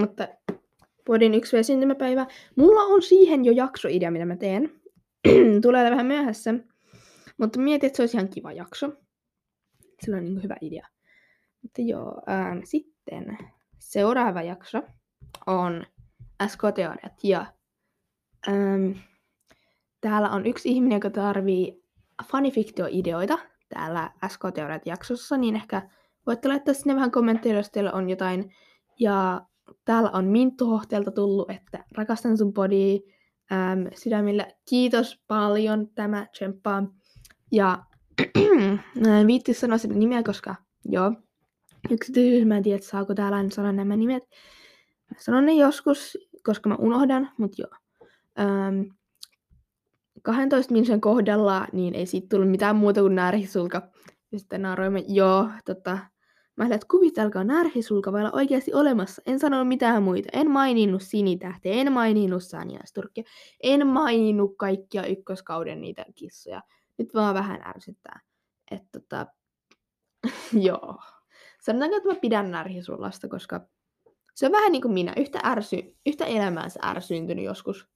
Mutta vuoden 1 syntymäpäivä. Mulla on siihen jo jaksoidea, mitä mä teen. (clears throat) Tulee vähän myöhässä. Mutta mietin, että se olisi ihan kiva jakso. Sillä on niin hyvä idea. Mutta joo, ähm, sitten seuraava jakso on SK-teoriat. Ja ähm, täällä on yksi ihminen, joka tarvii fanifiktio-ideoita täällä SK-teoriat jaksossa, niin ehkä voitte laittaa sinne vähän kommentteja, jos teillä on jotain. Ja täällä on Minttu Hohteelta tullut, että rakastan sun body ähm, sydämillä. Kiitos paljon, tämä tsemppaa. Ja (clears throat) viitti sanoa sitä nimeä, koska joo, yksityisyys, mä en tiedä, saako täällä sanoa nämä nimet. Mä sanon ne joskus, koska mä unohdan, mutta joo. Ähm, 12 minsen kohdalla, niin ei siitä tullut mitään muuta kuin närhisulka. Ja sitten naaroimme, joo, tota, Mä että kuvitelkaa, närhisulka voi olla oikeasti olemassa. En sanonut mitään muita. En maininnut sinitähteä, en maininnut saniaisturkkia, en maininnut kaikkia ykköskauden niitä kissoja. Nyt vaan vähän ärsyttää. Että tota, (laughs) joo. Sanotaanko, että mä pidän närhisullasta, koska se on vähän niin kuin minä. Yhtä, ärsy, yhtä elämäänsä ärsyyntynyt joskus.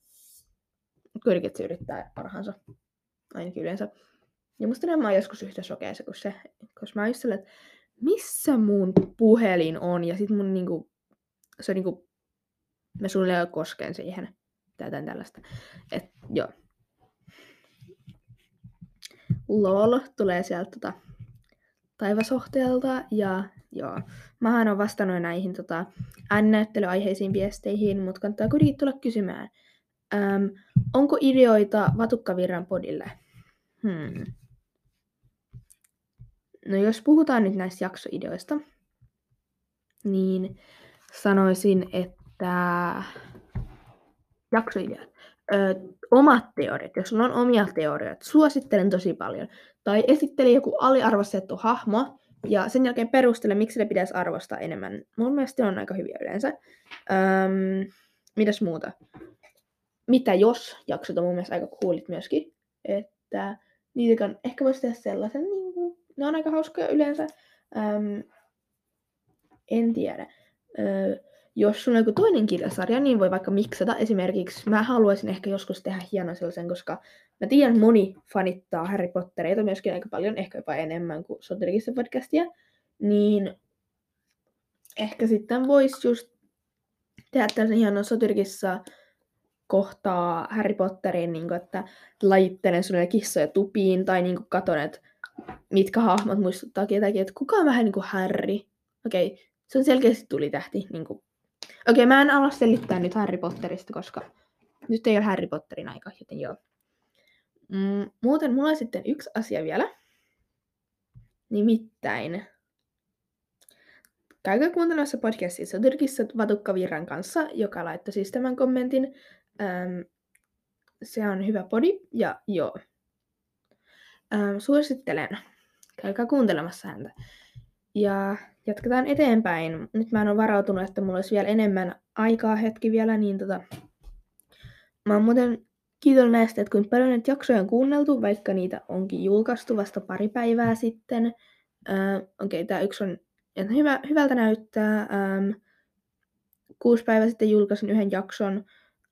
Se yrittää parhaansa. Ainakin yleensä. Ja musta mä oon joskus yhtä sokeessa kuin se. Koska mä oon että missä mun puhelin on, ja sitten mun niinku, se on niinku, mä suunnilleen kosken siihen, tai jotain tällaista. Et, joo. LOL tulee sieltä tota, taivasohteelta, ja joo, mähän on vastannut näihin tota, ääninäyttelyaiheisiin viesteihin, mutta kannattaa kuitenkin tulla kysymään. Öm, onko ideoita Vatukkavirran podille? Hmm. No jos puhutaan nyt näistä jaksoideoista, niin sanoisin, että jaksoideat, ö, omat teoriat, jos sulla on omia teorioita, suosittelen tosi paljon. Tai esittele joku aliarvostettu hahmo, ja sen jälkeen perustele, miksi ne pitäisi arvostaa enemmän. Mun mielestä on aika hyviä yleensä. Öm, mitäs muuta? Mitä jos jaksot on mun mielestä aika coolit myöskin. Että niitä ehkä voisi tehdä sellaisen niin kuin ne on aika hauskoja yleensä. Öm, en tiedä. Ö, jos sulla on joku toinen kirjasarja, niin voi vaikka miksata. Esimerkiksi mä haluaisin ehkä joskus tehdä hienon sellaisen, koska mä tiedän, moni fanittaa Harry Pottereita myöskin aika paljon, ehkä jopa enemmän kuin Sotirikissa podcastia. Niin ehkä sitten voisi just tehdä tällaisen hienon Sotirikissa kohtaa Harry Potterin, niin kuin, että lajittelen sulle kissoja tupiin, tai niin kuin katon, että mitkä hahmot muistuttaa ketäkin, että kuka on vähän niin kuin Harry. Okei, okay, se on selkeästi tuli tähti. Niin. Okei, okay, mä en ala selittää nyt Harry Potterista, koska nyt ei ole Harry Potterin aika, joten joo. Mm, muuten mulla on sitten yksi asia vielä. Nimittäin käykää kuuntelemassa podcastissa Tyrkissä Vatukka Virran kanssa, joka laittoi siis tämän kommentin. Ähm, se on hyvä podi, ja joo. Ähm, suosittelen. Käykää kuuntelemassa häntä. Ja jatketaan eteenpäin. Nyt mä en ole varautunut, että mulla olisi vielä enemmän aikaa hetki vielä, niin tota... Mä oon muuten kiitollinen näistä, että kuinka paljon näitä jaksoja on kuunneltu, vaikka niitä onkin julkaistu vasta pari päivää sitten. Äh, Okei, okay, tää yksi on hyvä, hyvältä näyttää. Ähm, kuusi päivää sitten julkaisin yhden jakson.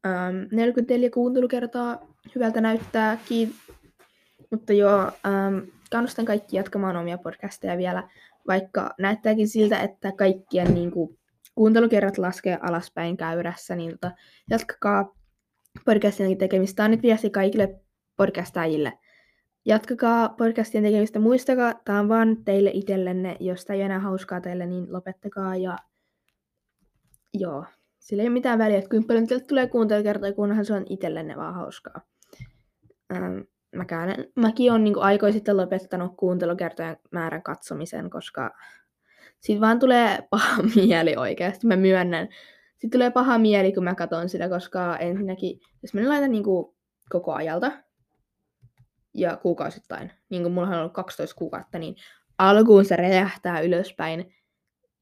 Ähm, 44 kuuntelukertaa hyvältä näyttää. Kiit- mutta joo, ähm, kannustan kaikki jatkamaan omia podcasteja vielä, vaikka näyttääkin siltä, että kaikkien niin kuin, kuuntelukerrat laskee alaspäin käyrässä, niin tota, jatkakaa podcastien tekemistä. Tämä on nyt viesti kaikille podcastajille. Jatkakaa podcastien tekemistä. Muistakaa, tämä on vaan teille itsellenne. Jos tämä ei enää hauskaa teille, niin lopettakaa. Ja joo, sillä ei ole mitään väliä, että paljon teille tulee kuuntelukertoja, kunhan se on itsellenne vaan hauskaa. Ähm, mäkään, mäkin olen niin aikoin sitten lopettanut kuuntelukertojen määrän katsomisen, koska siitä vaan tulee paha (laughs) mieli oikeasti. Mä myönnän. Sitten tulee paha mieli, kun mä katson sitä, koska ensinnäkin, jos mä laitan niin kuin koko ajalta, ja kuukausittain, niin kuin mulla on ollut 12 kuukautta, niin alkuun se räjähtää ylöspäin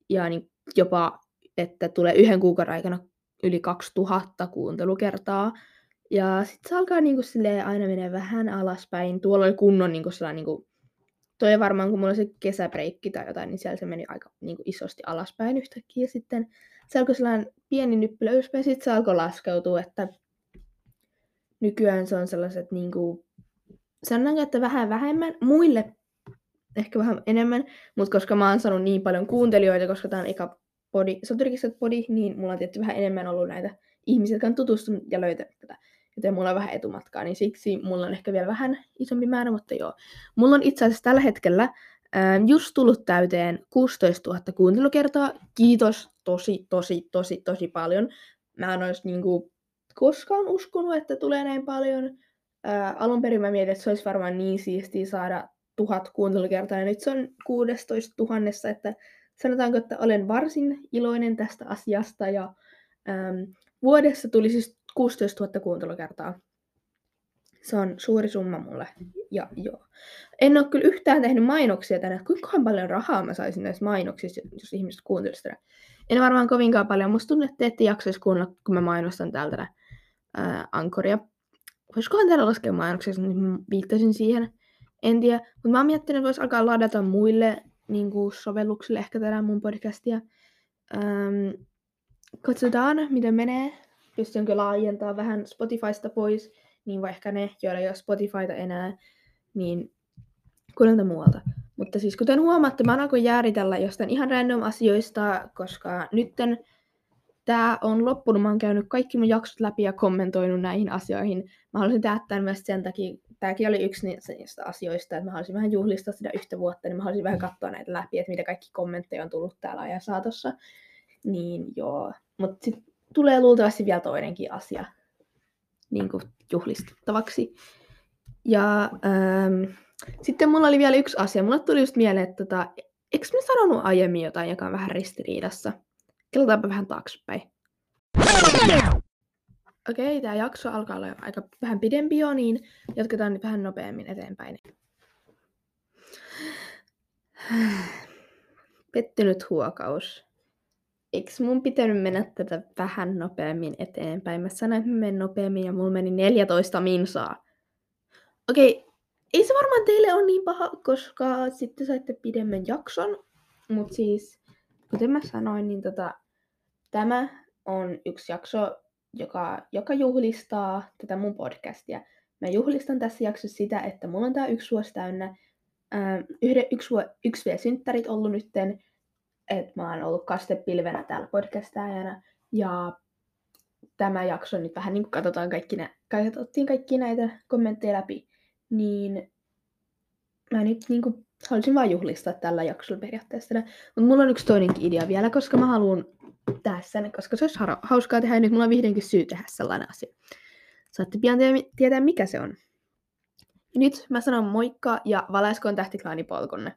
ja niin jopa, että tulee yhden kuukauden aikana yli 2000 kuuntelukertaa. Ja sitten se alkaa niinku aina menee vähän alaspäin. Tuolla oli kunnon niinku sellainen, niinku, toi varmaan kun mulla oli se kesäbreikki tai jotain, niin siellä se meni aika niinku isosti alaspäin yhtäkkiä. Ja sitten se alkoi sellainen pieni nyppylä ylöspäin, sitten se alkoi laskeutua, että nykyään se on sellaiset niinku sanotaanko, että vähän vähemmän, muille ehkä vähän enemmän, mutta koska mä oon saanut niin paljon kuuntelijoita, koska tää on eka podi, Soturikisat podi, niin mulla on tietysti vähän enemmän ollut näitä ihmisiä, jotka on tutustunut ja löytänyt tätä. Joten mulla on vähän etumatkaa, niin siksi mulla on ehkä vielä vähän isompi määrä, mutta joo. Mulla on itse asiassa tällä hetkellä ää, just tullut täyteen 16 000 kuuntelukertaa. Kiitos tosi, tosi, tosi, tosi paljon. Mä en olisi niinku koskaan uskonut, että tulee näin paljon. Ää, alun perin mä mietin, että se olisi varmaan niin siistiä saada tuhat kuuntelukertaa, ja nyt se on 16 tuhannessa, että sanotaanko, että olen varsin iloinen tästä asiasta, ja äm, vuodessa tuli siis 16 000 kuuntelukertaa. Se on suuri summa mulle. Ja joo. En ole kyllä yhtään tehnyt mainoksia tänään. Kuinka paljon rahaa mä saisin näissä mainoksissa, jos ihmiset kuuntelisivat En varmaan kovinkaan paljon. Musta tuntuu, että te ette jaksaisi kuunnella, kun mä mainostan täältä ää, Ankoria voisikohan täällä laskea mainoksessa, niin viittasin siihen. En tiedä, mutta mä oon miettinyt, että vois alkaa ladata muille niin kuin sovelluksille ehkä tätä mun podcastia. Ähm, katsotaan, miten menee. Pystynkö laajentaa vähän Spotifysta pois, niin vaikka ne, joilla ei ole Spotifyta enää, niin kuunnelta muualta. Mutta siis kuten huomaatte, mä alkoin jääritellä jostain ihan random asioista, koska nytten tämä on loppunut. Mä oon käynyt kaikki mun jaksot läpi ja kommentoinut näihin asioihin. Mä haluaisin tehdä tämän myös sen takia, tämäkin oli yksi niistä asioista, että mä haluaisin vähän juhlistaa sitä yhtä vuotta, niin mä haluaisin vähän katsoa näitä läpi, että mitä kaikki kommentteja on tullut täällä ajan saatossa. Niin joo, mutta sitten tulee luultavasti vielä toinenkin asia niin kuin juhlistettavaksi. Ja ähm, sitten mulla oli vielä yksi asia. Mulle tuli just mieleen, että tota, eikö mä sanonut aiemmin jotain, joka on vähän ristiriidassa? Kelataanpa vähän taaksepäin. Okei, tämä jakso alkaa olla aika vähän pidempi jo, niin jatketaan nyt vähän nopeammin eteenpäin. Pettynyt huokaus. Eikö mun pitänyt mennä tätä vähän nopeammin eteenpäin? Mä sanoin, että mä menen nopeammin ja mulla meni 14 minsaa. Okei, ei se varmaan teille ole niin paha, koska sitten saitte pidemmän jakson. Mutta siis kuten mä sanoin, niin tota, tämä on yksi jakso, joka, joka juhlistaa tätä mun podcastia. Mä juhlistan tässä jaksossa sitä, että mulla on tää yksi vuosi täynnä. Ähm, yhden, yksi, yksi vielä synttärit ollut nytten, että mä oon ollut kastepilvenä täällä podcastajana. Ja tämä jakso nyt vähän niin kuin katsotaan kaikki, nä- katsottiin kaikki näitä kommentteja läpi, niin mä nyt niin kuin haluaisin vaan juhlistaa tällä jaksolla periaatteessa. Mutta mulla on yksi toinenkin idea vielä, koska mä haluan tehdä sen, koska se olisi hauskaa tehdä ja nyt mulla on vihdoinkin syy tehdä sellainen asia. Saatte pian tietää, mikä se on. Nyt mä sanon moikka ja valaiskoon tähtiklaani polkunne.